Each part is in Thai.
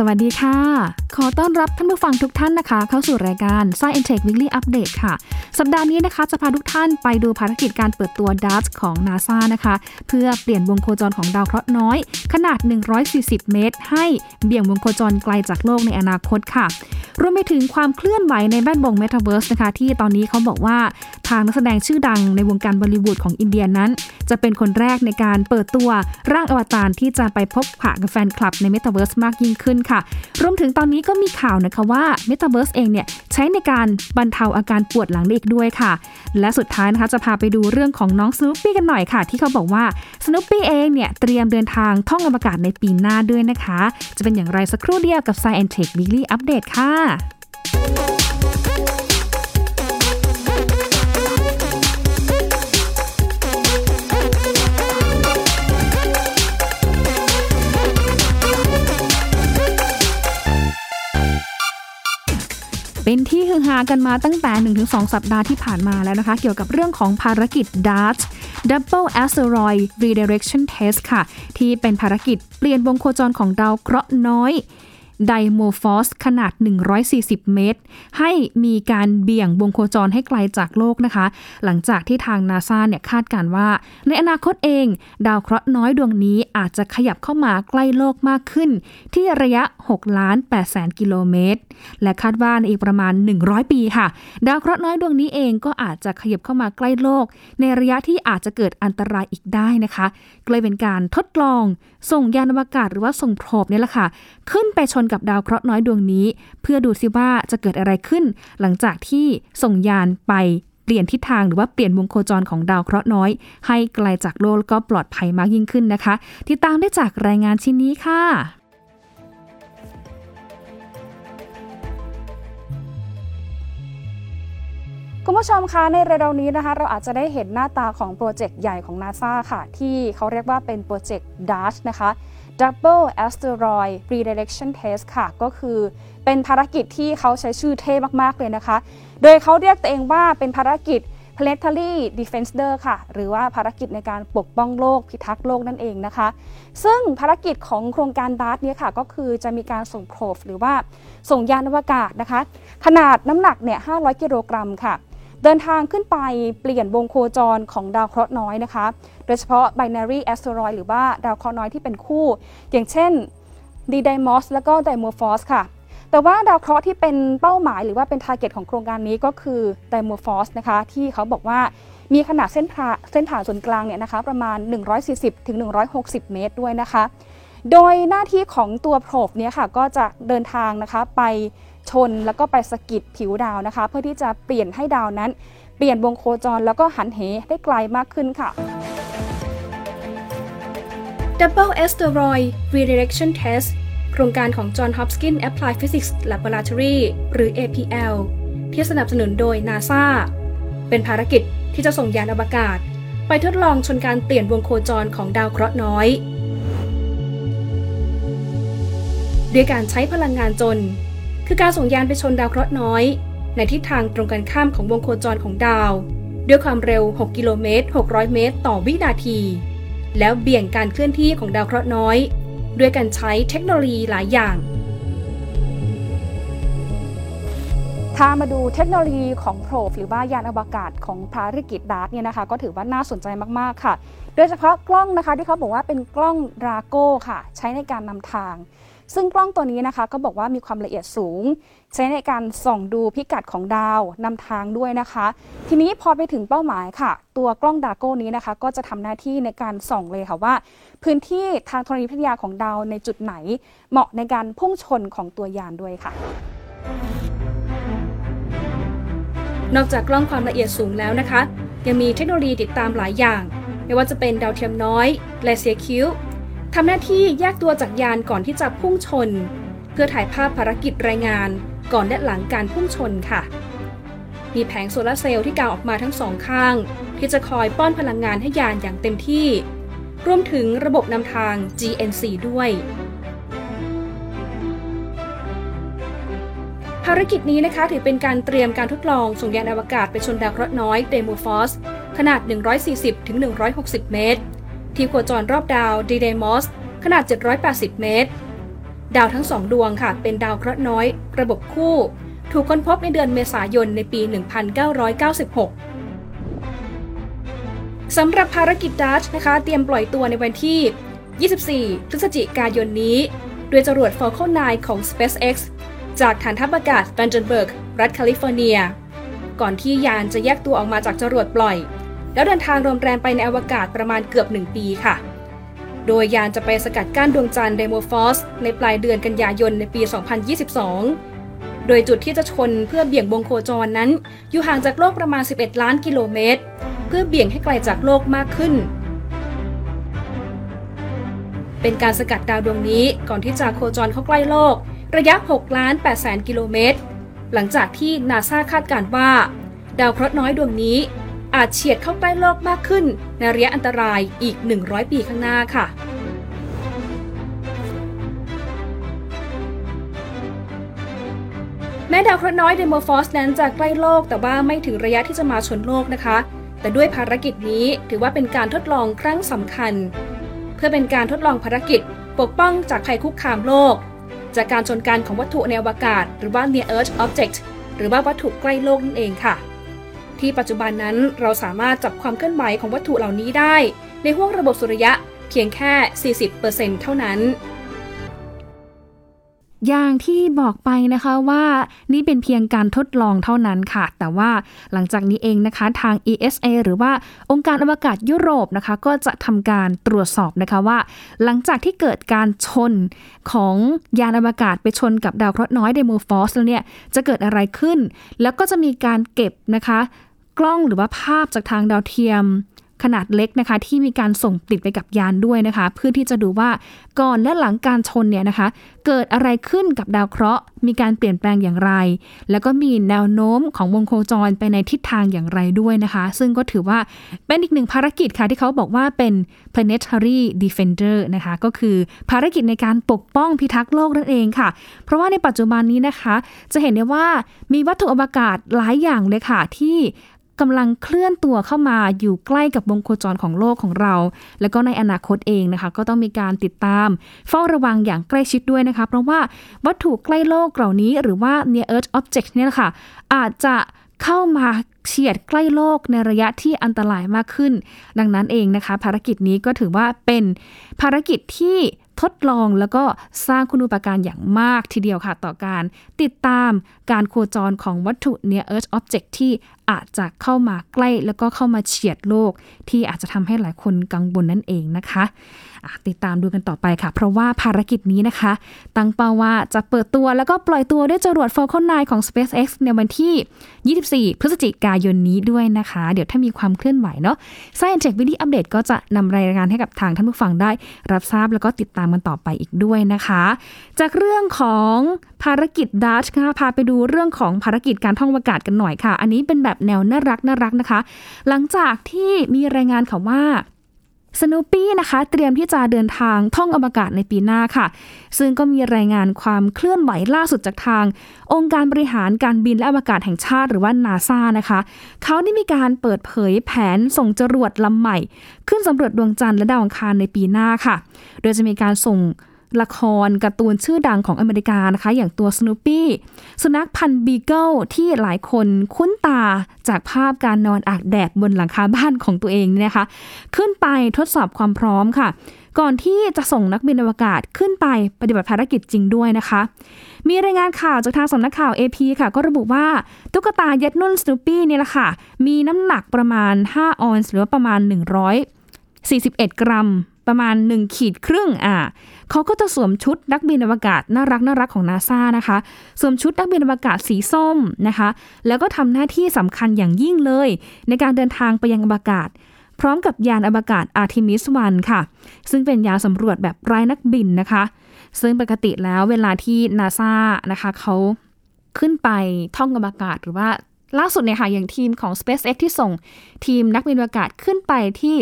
สวัสดีค่ะ ขอต้อนรับท่านผู้ฟังทุกท่านนะคะ เข้าสู่รายการ Science Tech Weekly Update ค่ะ สัปดาห์นี้นะคะ จะพาทุกท่านไปดูภารกิจการเปิดตัว DART ของ NASA นะคะ เพื่อเปลี่ยนวงโคจรของดาวเคราะห์น้อย ขนาด 140 เมตร ให้เบี่ยงวงโคจรไกลจากโลกในอนาคตค่ะ รวมไปถึงความเคลื่อนไหวในแวดวง Metaverse นะคะที่ตอนนี้เขาบอกว่าทางนักแสดงชื่อดังในวงการบอลิวูดของอินเดียนั้น จะเป็นคนแรกในการเปิดตัวร่างอวตารที่จะไปพบปะกับแฟนคลับใน Metaverse มากยิ่งขึ้นค่ะ รวมถึงตอนนี้ก็มีข่าวนะคะว่า Metaverse เองเนี่ยใช้ในการบรรเทาอาการปวดหลังได้อีกด้วยค่ะ และสุดท้ายนะคะจะพาไปดูเรื่องของน้องส n นปี้กันหน่อยค่ะ ที่เขาบอกว่าส n นปี้เองเนี่ยเตรียมเดินทางท่องอวกาศในปีหน้าด้วยนะคะ จะเป็นอย่างไรสักครู่เดียวกับ Science Tech Weekly Update ค่ะเป็นที่ฮือฮากันมาตั้งแต่ 1-2 สัปดาห์ที่ผ่านมาแล้วนะคะ เกี่ยวกับเรื่องของภารกิจ DART Double Asteroid Redirection Test ค่ะ ที่เป็นภารกิจเปลี่ยนวงโคจรของดาวเคราะห์น้อย ไดโมฟอสขนาด 140 เมตร ให้มีการเบี่ยงวงโคจรให้ไกลจากโลกนะคะ หลังจากที่ทางนาซาเนี่ยคาดการว่า ในอนาคตเอง ดาวเคราะห์น้อยดวงนี้อาจจะขยับเข้ามาใกล้โลกมากขึ้น ที่ระยะ 6 ล้าน8แสนกิโลเมตร และคาดว่าในอีกประมาณ 100 ปีค่ะ ดาวเคราะห์น้อยดวงนี้เองก็อาจจะขยับเข้ามาใกล้โลก ในระยะที่อาจจะเกิดอันตรายอีกได้นะคะก็เลยเป็นการทดลองส่งยานอวกาศหรือว่าส่งโพรบนี่ยแหละค่ะ ขึ้นไปชนกับดาวเคราะห์น้อยดวงนี้ เพื่อดูซิว่าจะเกิดอะไรขึ้น หลังจากที่ส่งยานไปเปลี่ยนทิศทางหรือว่าเปลี่ยนวงโคจรของดาวเคราะห์น้อย ให้ไกลจากโลกก็ปลอดภัยมากยิ่งขึ้นนะคะ ติดตามได้จากรายงานชิ้นนี้ค่ะคุณผู้ชมคะในเร็วๆนี้นะคะ เราอาจจะได้เห็นหน้าตาของโปรเจกต์ใหญ่ของ NASA ค่ะ ที่เขาเรียกว่าเป็นโปรเจกต์ DART นะคะ Double Asteroid Redirection Test ค่ะ ก็คือเป็นภารกิจที่เขาใช้ชื่อเท่มาก ๆ เลยนะคะ โดยเขาเรียกตัวเองว่าเป็นภารกิจ Planetary Defender ค่ะ หรือว่าภารกิจในการปกป้องโลกพิทักษ์โลกนั่นเองนะคะ ซึ่งภารกิจของโครงการ DART นี้ค่ะ ก็คือจะมีการส่ง probe หรือว่าส่งยานอวกาศนะคะ ขนาดน้ำหนักเนี่ย500 กิโลกรัมค่ะ เดินทางขึ้นไปเปลี่ยนวงโคจรของดาวเคราะห์น้อยนะคะ โดยเฉพาะ binary asteroid หรือว่าดาวเคราะห์น้อยที่เป็นคู่ อย่างเช่น d d y m o s แล้วก็ Dimorphos ค่ะ แต่ว่าดาวเคราะห์ที่เป็นเป้าหมายหรือว่าเป็น target ของโครงการนี้ก็คือ Dimorphos นะคะ ที่เขาบอกว่ามีขนาดเส้นผ่าเส้นผ่าศูนย์กลางเนี่ยนะคะประมาณ 140ถึง160 เมตรด้วยนะคะ โดยหน้าที่ของตัวโพรบเนี่ยค่ะก็จะเดินทางนะคะไป ชนแล้วก็ไปสะกิดผิวดาวนะคะ เพื่อที่จะเปลี่ยนให้ดาวนั้น เปลี่ยนวงโคจรแล้วก็หันเหได้ไกลมากขึ้นค่ะ Double Asteroid Redirection Test โครงการของ John Hopkins Applied Physics Laboratory หรือ APL ที่สนับสนุนโดย NASA เป็นภารกิจที่จะส่งยานอวกาศ ไปทดลองชนการเปลี่ยนวงโคจรของดาวเคราะห์น้อย ด้วยการใช้พลังงานจน คือการส่งยานไปชนดาวเคราะห์น้อย ในทิศทางตรงกันข้ามของวงโคจรของดาว ด้วยความเร็ว 6 กิโลเมตร 600 เมตร ต่อวินาที แล้วเบี่ยงการเคลื่อนที่ของดาวเคราะห์น้อย ด้วยการใช้เทคโนโลยีหลายอย่าง ถ้ามาดูเทคโนโลยีของโพรบหรือว่ายานอวกาศของภารกิจดาร์ตเนี่ยนะคะ ก็ถือว่าน่าสนใจมาก ๆ ค่ะ โดยเฉพาะกล้องนะคะที่เขาบอกว่าเป็นกล้องราโก้ค่ะ ใช้ในการนำทาง ซึ่งกล้องตัวนี้นะคะก็บอกว่ามีความละเอียดสูง ใช้ในการส่องดูพิกัดของดาวนำทางด้วยนะคะ ทีนี้พอไปถึงเป้าหมายค่ะ ตัวกล้องดาโก้นี้นะคะ ก็จะทำหน้าที่ในการส่องเลยค่ะว่า พื้นที่ทางธรณีวิทยาของดาวในจุดไหน เหมาะในการพุ่งชนของตัวยานด้วยค่ะนอกจากกล้องความละเอียดสูงแล้วนะคะ ยังมีเทคโนโลยีติดตามหลายอย่าง ไม่ว่าจะเป็นดาวเทียมน้อยและเซียคิว ทำหน้าที่แยกตัวจากยานก่อนที่จะพุ่งชน เพื่อถ่ายภาพภารกิจรายงานก่อนและหลังการพุ่งชนค่ะ มีแผงโซลาร์เซลล์ที่กางออกมาทั้งสองข้าง ที่จะคอยป้อนพลังงานให้ยานอย่างเต็มที่ รวมถึงระบบนำทาง GNC ด้วย ภารกิจนี้นะคะถือเป็นการเตรียมการทดลองส่งยานอวกาศไปชนดาวเคราะห์น้อย Dimorphos ขนาด 140-160 เมตร ที่โคจรรอบดาว Didymos ขนาด 780 เมตร ดาวทั้งสองดวงค่ะ เป็นดาวเคราะห์น้อย ระบบคู่ ถูกค้นพบในเดือนเมษายนในปี 1996 สำหรับภารกิจ DART นะคะ เตรียมปล่อยตัวในวันที่ 24 พฤศจิกายนนี้ด้วยจรวด Falcon 9 ของ SpaceX จากฐานทัพอากาศ Vandenberg รัฐแคลิฟอร์เนีย ก่อนที่ยานจะแยกตัวออกมาจากจรวดปล่อย แล้วเดินทางรอนแรมไปในอวกาศประมาณเกือบ 1 ปีค่ะ โดยยานจะไปสกัดกั้นดวงจันทร์ Dimorphos ในปลายเดือนกันยายนในปี 2022 โดยจุดที่จะชนเพื่อเบี่ยงวงโคจรนั้น อยู่ห่างจากโลกประมาณ 11 ล้านกิโลเมตร เพื่อเบี่ยงให้ไกลจากโลกมากขึ้นเป็นการสกัดดาวดวงนี้ก่อนที่จะโคจรเข้าใกล้โลก ระยะ 6 ล้าน8แสนกิโลเมตร หลังจากที่นาซาคาดการว่า ดาวเคราะห์น้อยดวงนี้ อาจเฉียดเข้าใกล้โลกมากขึ้น ในระยะอันตรายอีก 100 ปีข้างหน้าค่ะแม้ดาวเคราะห์น้อยเดโมฟอสนั้นจะใกล้โลกแต่ว่าไม่ถึงระยะที่จะมาชนโลกนะคะ แต่ด้วยภารกิจนี้ถือว่าเป็นการทดลองครั้งสำคัญ เพื่อเป็นการทดลองภารกิจ ปกป้องจากภัยคุกคามโลก จากการชนกันของวัตถุในอวกาศ หรือว่า near Earth object หรือว่าวัตถุใกล้โลกนั่นเองค่ะ ที่ปัจจุบันนั้นเราสามารถจับความเคลื่อนไหวของวัตถุเหล่านี้ได้ ในห้วงระบบสุริยะเพียงแค่ 40%เท่านั้นอย่างที่บอกไปนะคะว่านี่เป็นเพียงการทดลองเท่านั้นค่ะ แต่ว่าหลังจากนี้เองนะคะทาง ESA หรือว่าองค์การอวกาศยุโรปนะคะ ก็จะทำการตรวจสอบนะคะว่า หลังจากที่เกิดการชนของยานอวกาศไปชนกับดาวเคราะห์น้อยเดโมฟอสแล้วเนี่ยจะเกิดอะไรขึ้น แล้วก็จะมีการเก็บนะคะ กล้องหรือว่าภาพจากทางดาวเทียมขนาดเล็กนะคะ ที่มีการส่งติดไปกับยานด้วยนะคะ เพื่อที่จะดูว่าก่อนและหลังการชนเนี่ยนะคะ เกิดอะไรขึ้นกับดาวเคราะห์ มีการเปลี่ยนแปลงอย่างไร แล้วก็มีแนวโน้มของวงโคจรไปในทิศทางอย่างไรด้วยนะคะ ซึ่งก็ถือว่าเป็นอีกหนึ่งภารกิจค่ะที่เขาบอกว่าเป็น planetary defender นะคะ ก็คือภารกิจในการปกป้องพิทักษ์โลกนั่นเองค่ะ เพราะว่าในปัจจุบันนี้นะคะ จะเห็นได้ว่ามีวัตถุอวกาศหลายอย่างเลยค่ะที่ กำลังเคลื่อนตัวเข้ามาอยู่ใกล้กับวงโคจรของโลกของเรา แล้วก็ในอนาคตเองนะคะ ก็ต้องมีการติดตาม เฝ้าระวังอย่างใกล้ชิดด้วยนะคะ เพราะว่าวัตถุใกล้โลกเหล่านี้ หรือว่า near Earth object เนี่ยค่ะอาจจะเข้ามาเฉียดใกล้โลกในระยะที่อันตรายมากขึ้น ดังนั้นเองนะคะ ภารกิจนี้ก็ถือว่าเป็นภารกิจที่ทดลองแล้วก็สร้างคุณูปการอย่างมากทีเดียวค่ะ ต่อการติดตามการโคจรของวัตถุ near Earth object ที่อาจจะเข้ามาใกล้แล้วก็เข้ามาเฉียดโลก ที่อาจจะทำให้หลายคนกังวลนั่นเองนะคะติดตามดูกันต่อไปค่ะ เพราะว่าภารกิจนี้นะคะ ตั้งเป้าว่าจะเปิดตัวแล้วก็ปล่อยตัวด้วยจรวด Falcon 9 ของ SpaceX ในวันที่ 24 พฤศจิกายนนี้ด้วยนะคะ เดี๋ยวถ้ามีความเคลื่อนไหวเนาะ Science Tech วิดีอัปเดตก็จะนำรายงานให้กับทางท่านผู้ฟังได้ รับทราบแล้วก็ติดตามกันต่อไปอีกด้วยนะคะ จากเรื่องของภารกิจดัชค่ะพาไปดูเรื่องของภารกิจการท่องอากาศกันหน่อยค่ะ อันนี้เป็นแบบแนวน่ารักน่ารักนะคะ หลังจากที่มีรายงานข่าวว่าสโนปี้นะคะเตรียมที่จะเดินทางท่องอวกาศในปีหน้าค่ะ ซึ่งก็มีรายงานความเคลื่อนไหวล่าสุดจากทาง องค์การบริหารการบินและอวกาศแห่งชาติหรือว่านาซานะคะ เขาได้มีการเปิดเผยแผนส่งจรวดลำใหม่ ขึ้นสำรวจดวงจันทร์และดาวอังคารในปีหน้าค่ะ โดยจะมีการส่ง ละครการ์ตูนชื่อดังของอเมริกานะคะ อย่างตัวสโนปี้สุนัขพันธุ์บีเกิลที่หลายคนคุ้นตาจากภาพการนอนอากแดดบนหลังคาบ้านของตัวเองเนี่ยนะคะ ขึ้นไปทดสอบความพร้อมค่ะ ก่อนที่จะส่งนักบินอวกาศขึ้นไปปฏิบัติภารกิจจริงด้วยนะคะ มีรายงานข่าวจากทางสำนักข่าว AP ค่ะ ก็ระบุว่าตุ๊กตาเย็ดนุ่นสโนปี้เนี่ยแหละค่ะ มีน้ำหนักประมาณ 5 ออนซ์หรือประมาณ 141 กรัมประมาณ 1 ขีดครึ่งอะ เขาก็จะสวมชุดนักบินอวกาศน่ารักน่ารักของนาซานะคะ สวมชุดนักบินอวกาศสีส้มนะคะ แล้วก็ทำหน้าที่สำคัญอย่างยิ่งเลย ในการเดินทางไปยังอวกาศ พร้อมกับยานอวกาศอาร์ทิมิสวันค่ะ ซึ่งเป็นยานสำรวจแบบไร้นักบินนะคะ ซึ่งปกติแล้วเวลาที่นาซานะคะเขาขึ้นไปท่องอวกาศหรือว่าล่าสุดเนี่ยค่ะอย่างทีมของ SpaceX ที่ส่งทีมนักบินอวกาศขึ้นไปที่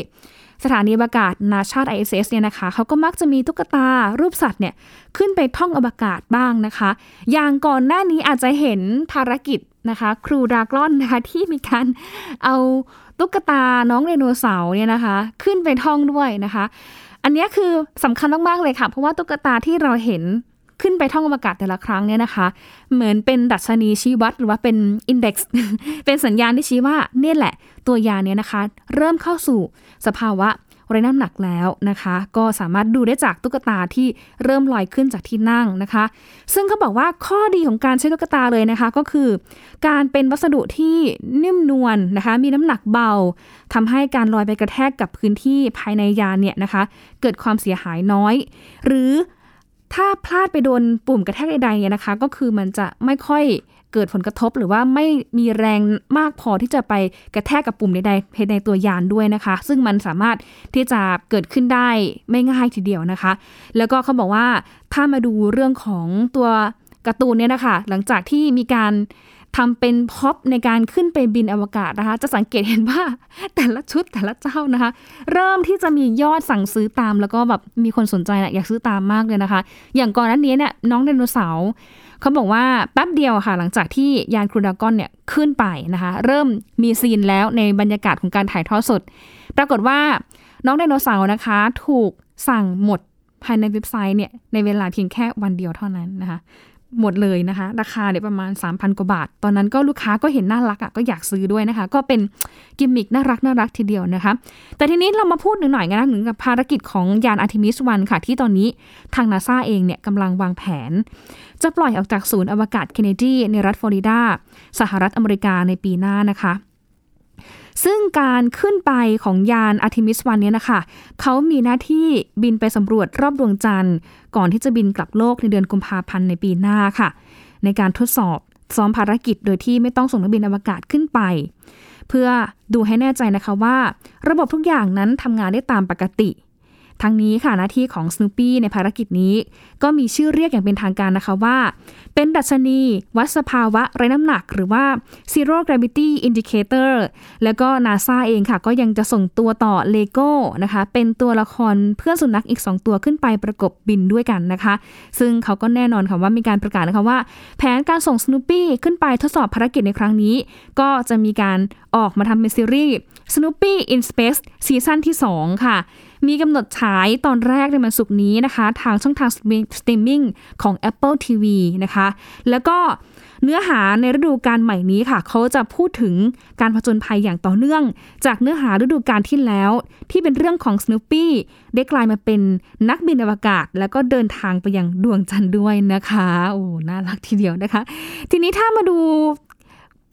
สถานีอวกาศนาชาติ ISS เนี่ยนะคะเขาก็มักจะมีตุ๊กตารูปสัตว์เนี่ยขึ้นไปท่องอวกาศบ้างนะคะ อย่างก่อนหน้านี้อาจจะเห็นภารกิจนะคะ ครูดากลอนนะคะที่มีการเอาตุ๊กตาน้องไดโนเสาร์เนี่ยนะคะ ขึ้นไปท่องด้วยนะคะ อันนี้คือสำคัญมาก ๆ เลยค่ะ เพราะว่าตุ๊กตาที่เราเห็น ขึ้นไปท่องอวกาศแต่ละครั้งเนี่ยนะคะ เหมือนเป็นดัชนีชี้วัดหรือว่าเป็นอินเด็กซ์เป็นสัญญาณที่ชี้ว่าเนี่ยแหละ ตัวยานเนี่ยนะคะ เริ่มเข้าสู่สภาวะไร้น้ำหนักแล้วนะคะ ก็สามารถดูได้จากตุ๊กตาที่เริ่มลอยขึ้นจากที่นั่งนะคะ ซึ่งเขาบอกว่าข้อดีของการใช้ตุ๊กตาเลยนะคะ ก็คือ การเป็นวัสดุที่นิ่มนวลนนะคะ มีน้ำหนักเบาทำให้การลอยไปกระแทกกับพื้นที่ภายในยานเนี่ยนะคะ เกิดความเสียหายน้อย หรือ ถ้าพลาดไปโดนปุ่มกระแทกใดๆเนี่ยนะคะ ก็คือมันจะไม่ค่อยเกิดผลกระทบหรือว่าไม่มีแรงมากพอที่จะไปกระแทกกับปุ่มใดๆในตัวยานด้วยนะคะ ซึ่งมันสามารถที่จะเกิดขึ้นได้ไม่ง่ายทีเดียวนะคะ แล้วก็เขาบอกว่าถ้ามาดูเรื่องของตัวการ์ตูนเนี่ยนะคะ หลังจากที่มีการ ทำเป็นพ็อปในการขึ้นไปบินอวกาศนะคะ จะสังเกตเห็นว่าแต่ละชุดแต่ละเจ้านะคะ เริ่มที่จะมียอดสั่งซื้อตาม แล้วก็แบบมีคนสนใจนะอยากซื้อตามมากเลยนะคะ อย่างก่อนหน้านี้เนี่ยน้องไดโนเสาร์เขาบอกว่าแป๊บเดียวค่ะ หลังจากที่ยาน Crew Dragon เนี่ยขึ้นไปนะคะ เริ่มมี scene แล้วในบรรยากาศของการถ่ายทอดสด ปรากฏว่าน้องไดโนเสาร์นะคะ ถูกสั่งหมดภายในเว็บไซต์เนี่ยในเวลาเพียงแค่วันเดียวเท่านั้นนะคะ หมดเลยนะคะ ราคาเนี่ยประมาณ 3,000 กว่าบาท ตอนนั้นก็ลูกค้าก็เห็นน่ารักอะ่ะก็อยากซื้อด้วยนะคะ ก็เป็นกิมมิกน่ารักน่ารักทีเดียวนะคะ แต่ทีนี้เรามาพูดหนึ่งหน่อยกันนะถึงกับภารกิจของยาน Artemis One ค่ะ ที่ตอนนี้ทางนาซาเองเนี่ยกำลังวางแผน จะปล่อยออกจากศูนย์อวกาศเคนเนดีในรัฐฟลอริดาสหรัฐอเมริกาในปีหน้านะคะ ซึ่งการขึ้นไปของยาน Artemis One นี้นะคะ เขามีหน้าที่บินไปสำรวจรอบดวงจันทร์ ก่อนที่จะบินกลับโลกในเดือนกุมภาพันธ์ในปีหน้าค่ะ ในการทดสอบซ้อมภารกิจโดยที่ไม่ต้องส่งนักบินอวกาศขึ้นไป เพื่อดูให้แน่ใจนะคะว่า ระบบทุกอย่างนั้นทำงานได้ตามปกติ ทั้งนี้ค่ะหน้าที่ของ Snoopy ในภารกิจนี้ ก็มีชื่อเรียกอย่างเป็นทางการนะคะว่า เป็นดัชนี วัดสภาวะไร้น้ำหนัก หรือว่า Zero Gravity Indicator แล้วก็ NASA เองค่ะ ก็ยังจะส่งตัวต่อ Lego นะคะ เป็นตัวละครเพื่อนสุนัขอีก 2 ตัวขึ้นไปประกบบินด้วยกันนะคะ ซึ่งเขาก็แน่นอนค่ะว่ามีการประกาศนะคะว่า แผนการส่ง Snoopy ขึ้นไปทดสอบภารกิจในครั้งนี้ ก็จะมีการออกมาทำเป็นซีรีส์ Snoopy in Space season ที่ 2 ค่ะ มีกำหนดฉายตอนแรกในวันศุกร์นี้นะคะ ทางช่องทางสตรีมมิ่งของ Apple TV นะคะ แล้วก็เนื้อหาในฤดูกาลใหม่นี้ค่ะ เขาจะพูดถึงการผจญภัยอย่างต่อเนื่อง จากเนื้อหาฤดูกาลที่แล้ว ที่เป็นเรื่องของ Snoopy ได้กลายมาเป็นนักบินอวกาศ แล้วก็เดินทางไปยังดวงจันทร์ด้วยนะคะ โอ้ น่ารักทีเดียวนะคะ ทีนี้ถ้ามาดู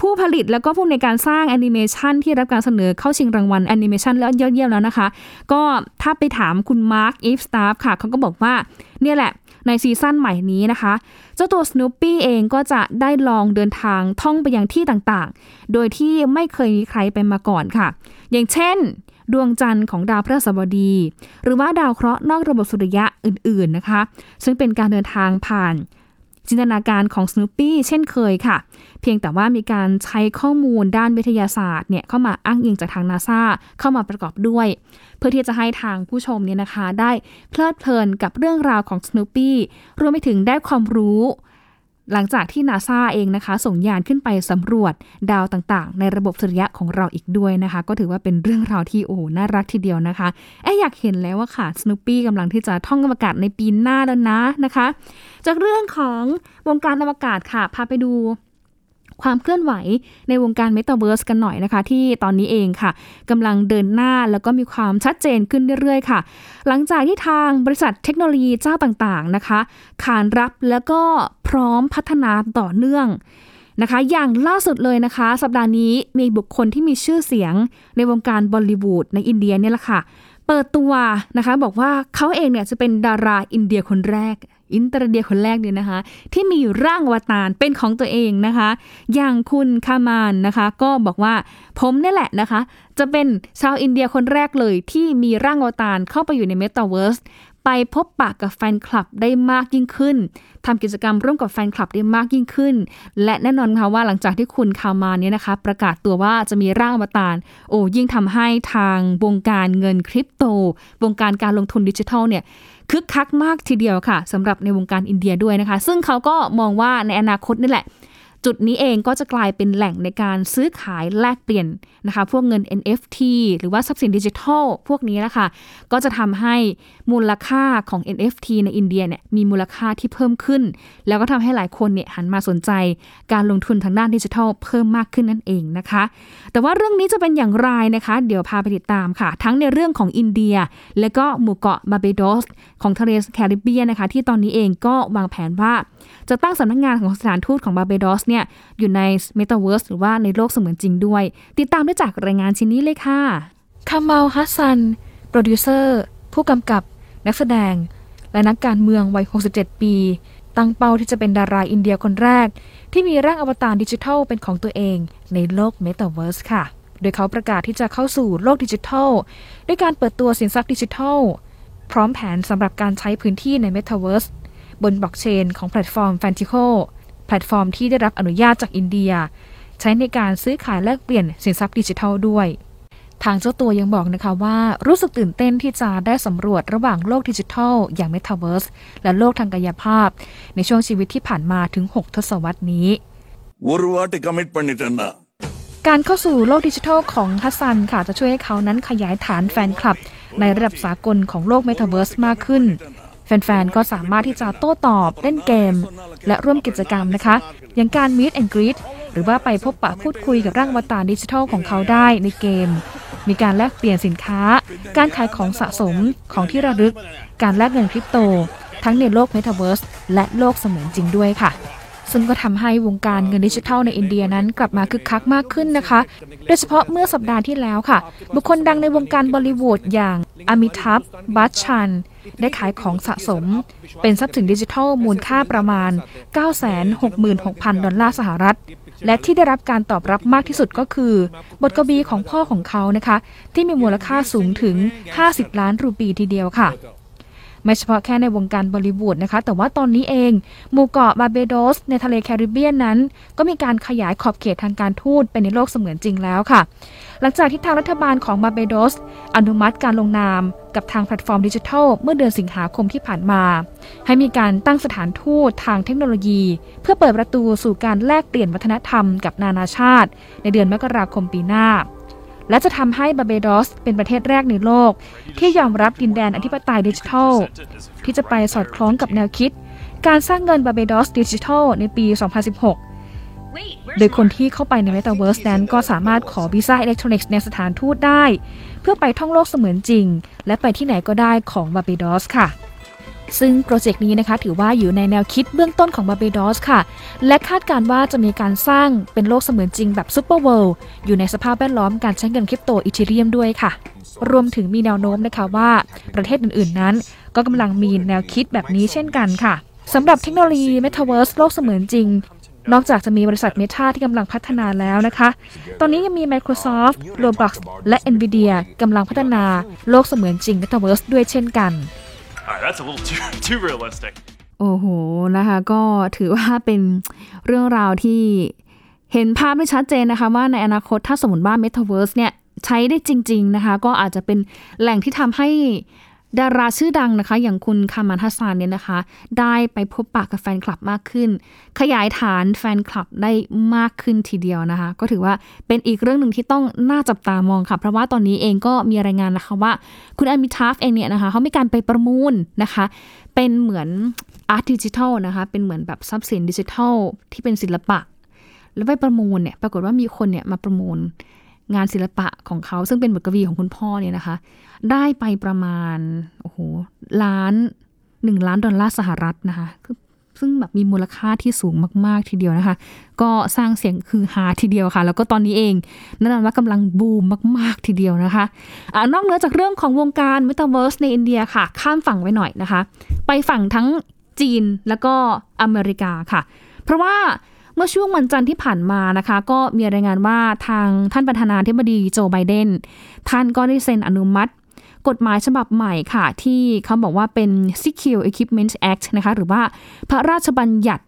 ผู้ผลิตแล้วก็ผู้ในการสร้างแอนิเมชันที่รับการเสนอเข้าชิงรางวัลแอนิเมชันแล้วยอดเยี่ยมแล้วนะคะ ก็ถ้าไปถามคุณ Mark Evestaff ค่ะเขาก็บอกว่าเนี่ยแหละใน season ใหม่นี้นะคะ เจ้าตัวสโนปี้เองก็จะได้ลองเดินทางท่องไปยังที่ต่างๆ โดยที่ไม่เคยมีใครไปมาก่อนค่ะ อย่างเช่น ดวงจันทร์ของดาวพฤหัสบดี หรือว่าดาวเคราะห์นอกระบบสุริยะอื่นๆนะคะ ซึ่งเป็นการเดินทางผ่าน จินตนาการของสโนปี้เช่นเคยค่ะ เพียงแต่ว่ามีการใช้ข้อมูลด้านวิทยาศาสตร์เนี่ยเข้ามาอ้างอิงจากทางนาซาเข้ามาประกอบด้วย เพื่อที่จะให้ทางผู้ชมเนี่ยนะคะ ได้เพลิดเพลินกับเรื่องราวของสโนปี้รวมไปถึงได้ความรู้ หลังจากที่นาซาเองนะคะ ส่งยานขึ้นไปสำรวจดาวต่างๆ ในระบบสุริยะของเราอีกด้วยนะคะ ก็ถือว่าเป็นเรื่องราวที่โอ้น่ารักทีเดียวนะคะแออยากเห็นแล้วว่าค่ะสโนปี้กำลังที่จะท่องอวกาศในปีหน้าแล้วนะนะคะ จากเรื่องของวงการอวกาศค่ะพาไปดู ความเคลื่อนไหวในวงการเมตาเวิร์สกันหน่อยนะคะ ที่ตอนนี้เองค่ะกำลังเดินหน้าแล้วก็มีความชัดเจนขึ้นเรื่อยๆค่ะ หลังจากที่ทางบริษัทเทคโนโลยีเจ้าต่างๆนะคะ ขานรับแล้วก็พร้อมพัฒนาต่อเนื่องนะคะอย่างล่าสุดเลยนะคะ สัปดาห์นี้มีบุคคลที่มีชื่อเสียงในวงการบอลลิวูดในอินเดียเนี่ยแหละค่ะ เปิดตัวนะคะบอกว่าเขาเองเนี่ยจะเป็นดาราอินเดียคนแรก อินเตอร์เดียคนแรกเนี่ยนะคะ ที่มีร่างอวตารเป็นของตัวเองนะคะ อย่างคุณคามาลนะคะ ก็บอกว่าผมนี่แหละนะคะ จะเป็นชาวอินเดียคนแรกเลยที่มีร่างอวตารเข้าไปอยู่ในเมตาเวิร์สไปพบปะกับแฟนคลับได้มากยิ่งขึ้นทำกิจกรรมร่วมกับแฟนคลับได้มากยิ่งขึ้น และแน่นอนค่ะว่าหลังจากที่คุณคามาเนี่ยนะคะ ประกาศตัวว่าจะมีร่างอวตารโอ้ยิ่งทำให้ทางวงการเงินคริปโต วงการการลงทุนดิจิทัลเนี่ย คึกคักมากทีเดียวค่ะสำหรับในวงการอินเดียด้วยนะคะ ซึ่งเขาก็มองว่าในอนาคตนี่แหละ จุดนี้เองก็จะกลายเป็นแหล่งในการซื้อขายแลกเปลี่ยนนะคะพวกเงิน NFT หรือว่าทรัพย์สินดิจิทัลพวกนี้นะคะก็จะทำให้มูลค่าของ NFT ในอินเดียเนี่ยมีมูลค่าที่เพิ่มขึ้น แล้วก็ทำให้หลายคนเนี่ยหันมาสนใจการลงทุนทางด้านดิจิทัลเพิ่มมากขึ้นนั่นเองนะคะ แต่ว่าเรื่องนี้จะเป็นอย่างไรนะคะ เดี๋ยวพาไปติดตามค่ะ ทั้งในเรื่องของอินเดีย และก็หมู่เกาะบาเบโดสของทะเลแคริบเบียนนะคะ ที่ตอนนี้เองก็วางแผนว่า จะตั้งสำนักงานของสถานทูตของบาเบโดสเนี่ยอยู่ในเมตาเวิร์สหรือว่าในโลกเสมือนจริงด้วย ติดตามได้จากรายงานชิ้นนี้เลยค่ะคามาลฮัสซัน โปรดิวเซอร์ ผู้กำกับ นักแสดง และนักการเมืองวัย 67 ปี ตั้งเป้าที่จะเป็นดาราอินเดียคนแรก ที่มีร่างอวตารดิจิทัลเป็นของตัวเองในโลกเมตาเวิร์สค่ะ โดยเขาประกาศที่จะเข้าสู่โลกดิจิทัล ด้วยการเปิดตัวสินทรัพย์ดิจิทัล พร้อมแผนสำหรับการใช้พื้นที่ในเมตาเวิร์สบนบล็อกเชนของแพลตฟอร์ม f a n t i c o แพลตฟอร์มที่ได้รับอนุญาตจากอินเดีย ใช้ในการซื้อขายแลกเปลี่ยนสินทรัพย์ดิจิทัลด้วย ทางเจ้าตัวยังบอกนะคะว่ารู้สึกตื่นเต้นที่จะได้สำรวจระหว่างโลกดิจิทัล อย่างเมตาเวิร์สและโลกทางกายภาพ ในช่วงชีวิตที่ผ่านมาถึง 6 ทศวรรษนี้การเข้าสู่โลกดิจิทัลของฮัสซันค่ะจะช่วยให้เขานั้นขยายฐานแฟนคลับ ในระดับสากลของโลกเมตาเวิร์สมากขึ้น แฟนๆ ก็สามารถที่จะโต้ตอบ เล่นเกม และร่วมกิจกรรมนะคะ อย่างการ Meet and Greet หรือว่าไปพบปะพูดคุยกับร่างอวตารดิจิทัลของเขาได้ในเกม มีการแลกเปลี่ยนสินค้า การขายของสะสมของที่ระลึก การแลกเงินคริปโต ทั้งในโลกเมตาเวิร์สและโลกเสมือนจริงด้วยค่ะ ซึ่งก็ทำให้วงการเงินดิจิทัลในอินเดียนั้นกลับมาคึกคักมากขึ้นนะคะ โดยเฉพาะเมื่อสัปดาห์ที่แล้วค่ะ บุคคลดังในวงการบอลิวูดอย่างอามิทัพบัชชัน ได้ขายของสะสม เป็นทรัพย์สินดิจิทัลมูลค่าประมาณ 966,000 ดอลลาร์สหรัฐ และที่ได้รับการตอบรับมากที่สุดก็คือ บทกวีของพ่อของเขานะคะ ที่มีมูลค่าสูงถึง 50 ล้านรูปีทีเดียวค่ะ ไม่เฉพาะแค่ในวงการบอลิวูดนะคะ แต่ว่าตอนนี้เองหมู่เกาะบาร์เบโดส ในทะเลแคริบเบียนนั้น ก็มีการขยายขอบเขตทางการทูตไปในโลกเสมือนจริงแล้วค่ะ หลังจากที่ทางรัฐบาลของบาร์เบโดส อนุมัติการลงนามกับทางแพลตฟอร์มดิจิทัล เมื่อเดือนสิงหาคมที่ผ่านมา ให้มีการตั้งสถานทูตทางเทคโนโลยี เพื่อเปิดประตูสู่การแลกเปลี่ยนวัฒนธรรมกับนานาชาติ ในเดือนมกราคมปีหน้า และจะทำให้บาร์เบโดสเป็นประเทศแรกในโลก ที่ยอมรับดินแดนอธิปไตยดิจิทัล ที่จะไปสอดคล้องกับแนวคิด การสร้างเงินบาร์เบโดสดิจิทัลในปี 2016 โดยคนที่เข้าไปใน Metaverse นั้นก็สามารถขอวีซ่าอิเล็กทรอนิกส์ในสถานทูตได้ เพื่อไปท่องโลกเสมือนจริง และไปที่ไหนก็ได้ของบาร์เบโดสค่ะ ซึ่งโปรเจกต์นี้นะคะถือว่าอยู่ในแนวคิดเบื้องต้นของบาร์เบโดสค่ะ และคาดการณ์ว่าจะมีการสร้างเป็นโลกเสมือนจริงแบบ SuperWorld อยู่ในสภาพแวดล้อมการใช้เงินคริปโตอีเธอเรียมด้วยค่ะ รวมถึงมีแนวโน้มนะคะว่าประเทศอื่นๆนั้น ก็กำลังมีแนวคิดแบบนี้เช่นกันค่ะสำหรับเทคโนโลยี Metaverse โลกเสมือนจริงนอกจากจะมีบริษัท Meta ที่กำลังพัฒนาแล้วนะคะ ตอนนี้ยังมี Microsoft Roblox และ Nvidia กำลังพัฒนาโลกเสมือนจริง Metaverse ด้วยเช่นกัน Alright, that's a little too too realistic. โอ้โหนะคะก็ถือว่าเป็นเรื่องราวที่เห็นภาพไม่ชัดเจนนะคะว่าในอนาคตถ้าสมมติว่า Metaverse เนี่ยใช้ได้จริง ๆ นะคะ ก็อาจจะเป็นแหล่งที่ทำให้ ดาราชื่อดังนะคะ อย่างคุณคามันฮัสซานเนี่ยนะคะ ได้ไปพบปะกับแฟนคลับมากขึ้น ขยายฐานแฟนคลับได้มากขึ้นทีเดียวนะคะ ก็ถือว่าเป็นอีกเรื่องหนึ่งที่ต้องน่าจับตามองค่ะ เพราะว่าตอนนี้เองก็มีรายงานนะคะว่า คุณอามิทาฟเองเนี่ยนะคะเขามีการไปประมูลนะคะ เป็นเหมือน art ดิจิทัลนะคะ เป็นเหมือนแบบทรัพย์สินดิจิทัลที่เป็นศิลปะ แล้วไปประมูลเนี่ยปรากฏว่ามีคนเนี่ยมาประมูล งานศิลปะของเขาซึ่งเป็นบทกวีของคุณพ่อเนี่ยนะคะ ได้ไปประมาณโอ้โหล้านหนึ่งล้านดอลลาร์สหรัฐนะคะซึ่งแบบมีมูลค่าที่สูงมาก ๆ ทีเดียวนะคะ ก็สร้างเสียงคือฮาทีเดียวค่ะ แล้วก็ตอนนี้เองนั่นว่ากำลังบูมมาก ๆ ทีเดียวนะคะอะนอกเหนือจากเรื่องของวงการ Metaverse ในอินเดียค่ะ ข้ามฝั่งไปหน่อยนะคะ ไปฝั่งทั้งจีนแล้วก็อเมริกาค่ะ เพราะว่า มื่อช่วงวันจันทร์ที่ผ่านมานะคะ ก็มีรายงานว่าทางท่านประธานาธิบดีโจไบเดนท่านก็ได้เซ็นอนุมัติ กฎหมายฉบับใหม่ค่ะ ที่เขาบอกว่าเป็น Secure Equipment Act นะคะหรือว่าพระราชบัญญัติ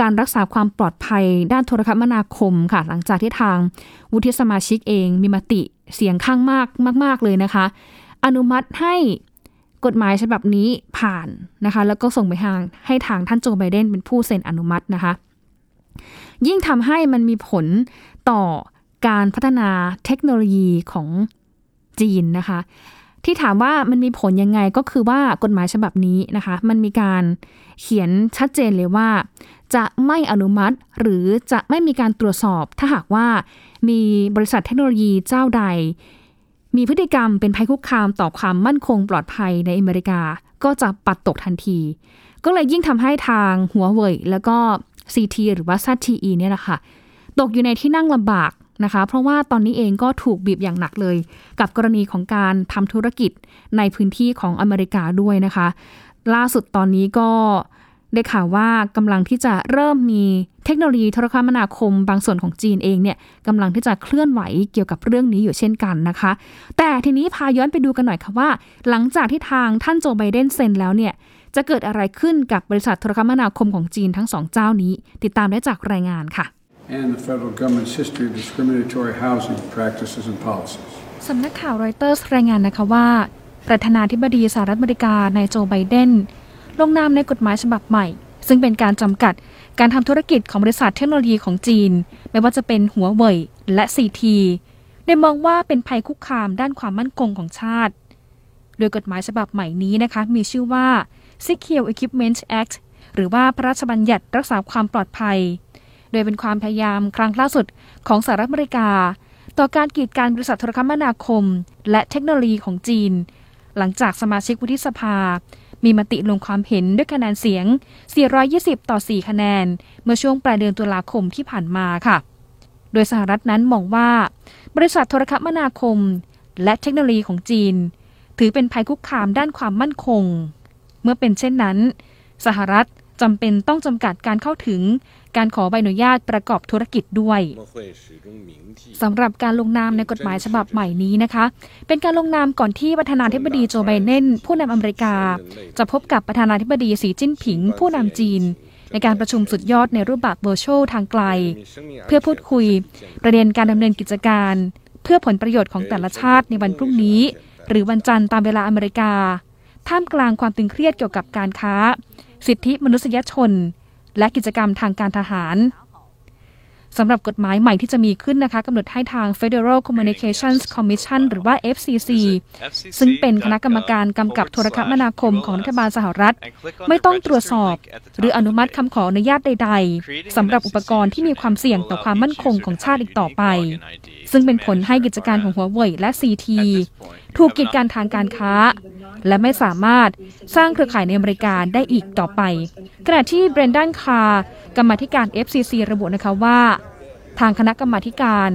การรักษาความปลอดภัยด้านโทรคมนาคมค่ะ หลังจากที่ทางวุฒิสมาชิกเองมีมติเสียงข้างมากมาก ๆ เลยนะคะ อนุมัติให้กฎหมายฉบับนี้ผ่านนะคะ แล้วก็ส่งไปทางให้ทางท่านโจไบเดนเป็นผู้เซ็นอนุมัตินะคะ ยิ่งทำให้มันมีผลต่อการพัฒนาเทคโนโลยีของจีนนะคะ ที่ถามว่ามันมีผลยังไงก็คือว่ากฎหมายฉบับนี้นะคะ มันมีการเขียนชัดเจนเลยว่า จะไม่อนุมัติหรือจะไม่มีการตรวจสอบ ถ้าหากว่ามีบริษัทเทคโนโลยีเจ้าใด มีพฤติกรรมเป็นภัยคุกคามต่อความมั่นคงปลอดภัยในอเมริกา ก็จะปัดตกทันที ก็เลยยิ่งทำให้ทางหัวเว่ยแล้วก็ CT หรือว่า ZTE เนี่ยแหละค่ะ ตกอยู่ในที่นั่งลำบากนะคะ เพราะว่าตอนนี้เองก็ถูกบีบอย่างหนักเลย กับกรณีของการทำธุรกิจในพื้นที่ของอเมริกาด้วยนะคะ ล่าสุดตอนนี้ก็ได้ข่าวว่ากำลังที่จะเริ่มมีเทคโนโลยีโทรคมนาคมบางส่วนของจีนเองเนี่ยกำลังที่จะเคลื่อนไหวเกี่ยวกับเรื่องนี้อยู่เช่นกันนะคะ แต่ทีนี้พาย้อนไปดูกันหน่อยค่ะว่า หลังจากที่ทางท่านโจไบเดนเซ็นแล้วเนี่ย จะเกิดอะไรขึ้นกับบริษัทโทรคมนาคมของจีนทั้งสองเจ้านี้ ติดตามได้จากรายงานค่ะ and the federal government's history of discriminatory housing practices and policies. สำนักข่าวรอยเตอร์สรายงานนะคะว่า ประธานาธิบดีสหรัฐอเมริกานายโจไบเดน ลงนามในกฎหมายฉบับใหม่ ซึ่งเป็นการจำกัดการทำธุรกิจของบริษัทเทคโนโลยีของจีน ไม่ว่าจะเป็นหัวเว่ยและซีทีโดยมองว่าเป็นภัยคุกคามด้านความมั่นคงของชาติ โดยกฎหมายฉบับใหม่นี้นะคะ มีชื่อว่า Secure Equipment Act หรือว่าพระราชบัญญัติรักษาความปลอดภัย โดยเป็นความพยายามครั้งล่าสุดของสหรัฐอเมริกา ต่อการกีดกันบริษัทโทรคมนาคม และเทคโนโลยีของจีน หลังจากสมาชิกวุฒิสภา มีมติลงความเห็นด้วยคะแนนเสียง 420 ต่อ 4 คะแนน เมื่อช่วงปลายเดือนตุลาคมที่ผ่านมาค่ะ โดยสหรัฐนั้นมองว่า บริษัทโทรคมนาคม และเทคโนโลยีของจีน ถือเป็นภัยคุกคามด้านความมั่นคง เมื่อเป็นเช่นนั้น สหรัฐจำเป็นต้องจำกัดการเข้าถึง การขอใบอนุญาตประกอบธุรกิจด้วยสำหรับการลงนามในกฎหมายฉบับใหม่นี้นะคะ เป็นการลงนามก่อนที่ประธานาธิบดีโจไบเดนผู้นำอเมริกา จะพบกับประธานาธิบดีสีจิ้นผิง ผู้นำจีน ในการประชุมสุดยอดในรูปแบบเวอร์ชวลทางไกล เพื่อพูดคุย ประเด็นการดำเนินกิจการ เพื่อผลประโยชน์ของแต่ละชาติในวันพรุ่งนี้ หรือวันจันทร์ตามเวลาอเมริกา ท่ามกลางความตึงเครียดเกี่ยวกับการค้า สิทธิมนุษยชน และกิจกรรมทางการทหาร สำหรับกฎหมายใหม่ที่จะมีขึ้นนะคะกำหนดให้ทาง Federal Communications Commission หรือว่า FCC ซึ่งเป็นคณะกรรมการกำกับโทรคมนาคมของรัฐบาลสหรัฐ ไม่ต้องตรวจสอบ หรืออนุมัติคำขออนุญาตใด ๆสำหรับอุปกรณ์ที่มีความเสี่ยงต่อความมั่นคงของชาติอีกต่อไป ซึ่งเป็นผลให้กิจการของหัวเว่ยและ CT ถูกกีดกันทางการค้า และไม่สามารถสร้างเครือข่ายในอเมริกาได้อีกต่อไปขณะที่เบรนดันคาร์กรรมธิการ FCC ระบุนะคะว่า ทางคณะกรรมาการ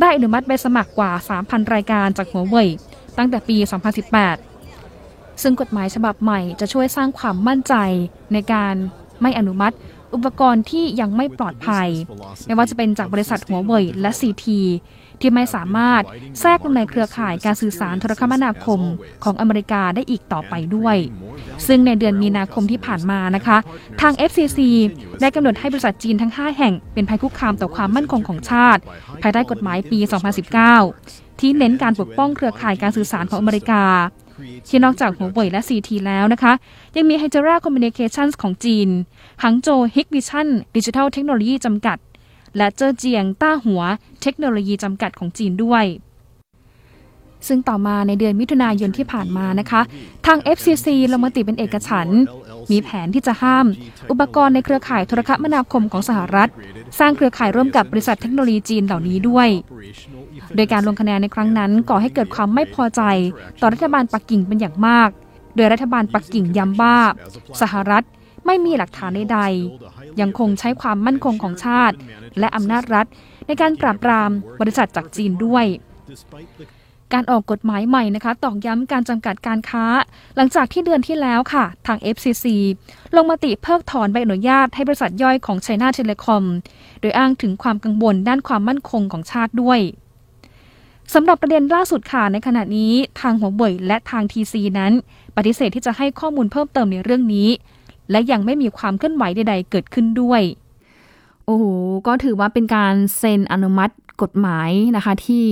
ได้อนุมัติใบสมัครกว่า 3,000 รายการจากหัวเว่ยตั้งแต่ปี 2018 ซึ่งกฎหมายฉบับใหม่จะช่วยสร้างความมั่นใจในการไม่อนุมัติอุปกรณ์ที่ยังไม่ปลอดภัย ไม่ว่าจะเป็นจากบริษัทหัวเว่ยและซีที ที่ไม่สามารถแทรกลงในเครือข่ายการสื่อสารโทรคมนาคมของอเมริกาได้อีกต่อไปด้วย ซึ่งในเดือนมีนาคมที่ผ่านมานะคะ ทาง FCC ได้กำหนดให้บริษัทจีนทั้ง 5 แห่งเป็นภัยคุกคามต่อความมั่นคงของชาติ ภายใต้กฎหมายปี 2019 ที่เน้นการปกป้องเครือข่ายการสื่อสารของอเมริกาที่นอกจากหัวเว่ยและ CT แล้วนะคะ ยังมี h y d r a Communications ของจีนหังโจ Hikvision Digital Technology จำกัด และเจอเจียงต้าหัว เทคโนโลยีจำกัดของจีนด้วย ซึ่งต่อมาในเดือนมิถุนายนที่ผ่านมานะคะ ทาง FCC ลงมติเป็นเอกฉันมีแผนที่จะห้าม อุปกรณ์ในเครือข่ายโทรคมนาคมของสหรัฐ สร้างเครือข่ายร่วมกับบริษัทเทคโนโลยีจีนเหล่านี้ด้วย โดยการลงคะแนนในครั้งนั้นก่อให้เกิดความไม่พอใจ ต่อรัฐบาลปักกิ่งเป็นอย่างมาก โดยรัฐบาลปักกิ่งย้ำว่าสหรัฐไม่มีหลักฐานใด ยังคงใช้ความมั่นคงของชาติ และอำนาจรัฐ ในการปราบปรามบริษัทจากจีนด้วย การออกกฎหมายใหม่นะคะตอกย้ำการจำกัดการค้า หลังจากที่เดือนที่แล้วค่ะ ทาง FCC ลงมติเพิกถอนใบอนุญาตให้บริษัทย่อยของ China Telecom โดยอ้างถึงความกังวลด้านความมั่นคงของชาติด้วยสำหรับประเด็นล่าสุดค่ะในขณะนี้ทางหัวเว่ยและทาง TC นั้น ปฏิเสธที่จะให้ข้อมูลเพิ่มเติมในเรื่องนี้ และยังไม่มีความเคลื่อนไหวใด ๆ เกิดขึ้นด้วย โอ้โห ก็ถือว่าเป็นการเซ็นอนุมัติกฎหมายนะคะที่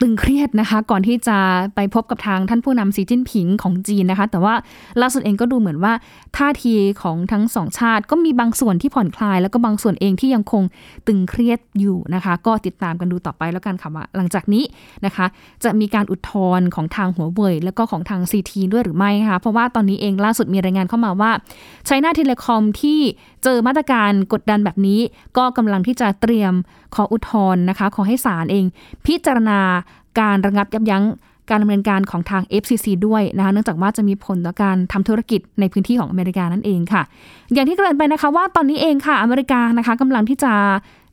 ตึงเครียดนะคะ ก่อนที่จะไปพบกับทางท่านผู้นำสีจิ้นผิงของจีนนะคะ แต่ว่าล่าสุดเองก็ดูเหมือนว่าท่าทีของทั้งสองชาติ ก็มีบางส่วนที่ผ่อนคลาย แล้วก็บางส่วนเองที่ยังคงตึงเครียดอยู่นะคะ ก็ติดตามกันดูต่อไปแล้วกันค่ะว่า หลังจากนี้นะคะ จะมีการอุทธรณ์ของทางหัวเว่ยแล้วก็ของทางซีทีด้วยหรือไม่นะคะเพราะว่าตอนนี้เองล่าสุดมีรายงานเข้ามาว่าไชน่าเทเลคอมที่เจอมาตรการกดดันแบบนี้ ก็กำลังที่จะเตรียมขออุทธรณ์นะคะ ขอให้ศาลเอง พิจารณา การระงับยับยั้งการดำเนินการของทาง FCC ด้วยนะคะเนื่องจากว่าจะมีผลต่อการทำธุรกิจในพื้นที่ของอเมริกานั่นเองค่ะ อย่างที่เกริ่นไปนะคะว่าตอนนี้เองค่ะอเมริกานะคะกำลังที่จะ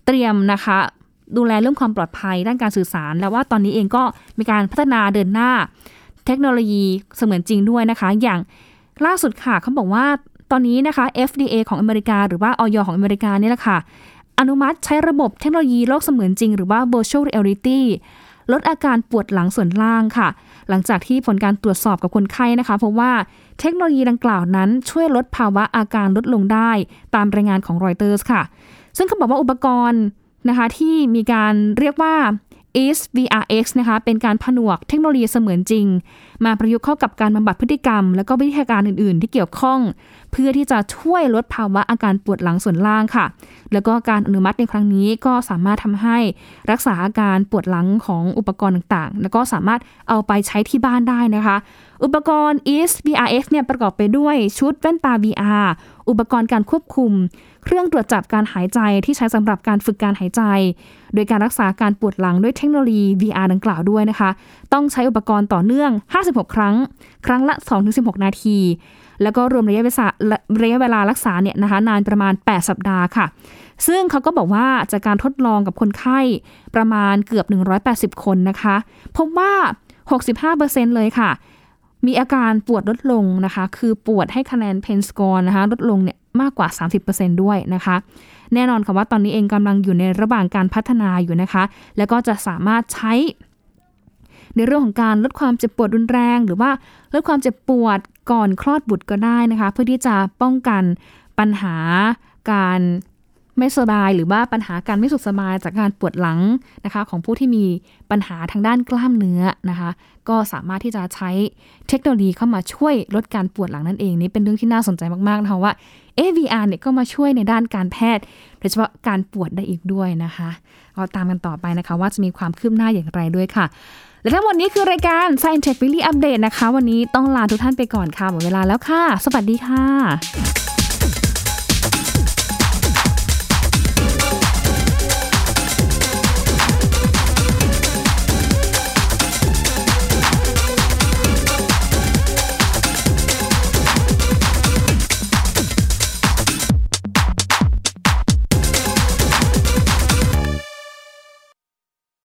เตรียมนะคะ ดูแลเรื่องความปลอดภัยด้านการสื่อสาร แล้วว่าตอนนี้เองก็มีการพัฒนาเดินหน้า เทคโนโลยีเสมือนจริงด้วยนะคะ อย่างล่าสุดค่ะเขาบอกว่าตอนนี้นะคะ FDA ของอเมริกา หรือว่าออยของอเมริกานี่แหละค่ะอนุมัติใช้ระบบเทคโนโลยีโลกเสมือนจริง หรือว่า virtual reality ลดอาการปวดหลังส่วนล่างค่ะ หลังจากที่ผลการตรวจสอบกับคนไข้นะคะเพราะว่าเทคโนโลยีดังกล่าวนั้นช่วยลดภาวะอาการลดลงได้ตามรายงานของรอยเตอร์สค่ะ ซึ่งเขาบอกว่าอุปกรณ์นะคะที่มีการเรียกว่า is VRX นะคะ เป็นการผนวกเทคโนโลยีเสมือนจริง มาประยุกต์เข้ากับการบำบัดพฤติกรรม และก็วิธีการอื่น ๆ ที่เกี่ยวข้อง เพื่อที่จะช่วยลดภาวะอาการปวดหลังส่วนล่างค่ะ แล้วก็การอนุมัติในครั้งนี้ก็สามารถทำให้รักษาอาการปวดหลังของอุปกรณ์ต่าง ๆ แล้วก็สามารถเอาไปใช้ที่บ้านได้นะคะ อุปกรณ์ is VRX เนี่ยประกอบไปด้วยชุดแว่นตา VR อุปกรณ์การควบคุม เครื่องตรวจจับการหายใจที่ใช้สำหรับการฝึกการหายใจ โดยการรักษาการปวดหลังด้วยเทคโนโลยี VR ดังกล่าวด้วยนะคะ ต้องใช้อุปกรณ์ต่อเนื่อง 56 ครั้ง ครั้งละ 2-16 นาที แล้วก็รวมระยะเวลาระยะเวลารักษาเนี่ยนะคะนานประมาณ 8 สัปดาห์ค่ะ ซึ่งเขาก็บอกว่าจากการทดลองกับคนไข้ประมาณเกือบ 180 คนนะคะพบว่า 65%เลยค่ะมีอาการปวดลดลงนะคะ คือปวดให้คะแนนเพนสกอร์นะคะ ลดลงเนี่ย มากกว่า 30%ด้วยนะคะ แน่นอนค่ะว่าตอนนี้เองกำลังอยู่ในระหว่างการพัฒนาอยู่นะคะ แล้วก็จะสามารถใช้ในเรื่องของการลดความเจ็บปวดรุนแรง หรือว่าลดความเจ็บปวดก่อนคลอดบุตรก็ได้นะคะ เพื่อที่จะป้องกันปัญหาการไม่สบายหรือว่าปัญหาการไม่สุขสบายจากการปวดหลังนะคะ ของผู้ที่มีปัญหาทางด้านกล้ามเนื้อนะคะ ก็สามารถที่จะใช้เทคโนโลยีเข้ามาช่วยลดการปวดหลังนั่นเองนี่เป็นเรื่องที่น่าสนใจมากๆนะคะว่า เอ VR เนี่ยก็มาช่วยในด้านการแพทย์ โดยเฉพาะการปวดได้อีกด้วยนะคะเราตามกันต่อไปนะคะ ว่าจะมีความคืบหน้าอย่างไรด้วยค่ะ และทั้งหมดนี้คือรายการ Science Tech Weekly Update นะคะ วันนี้ต้องลาทุกท่านไปก่อนค่ะหมดเวลาแล้วค่ะ สวัสดีค่ะ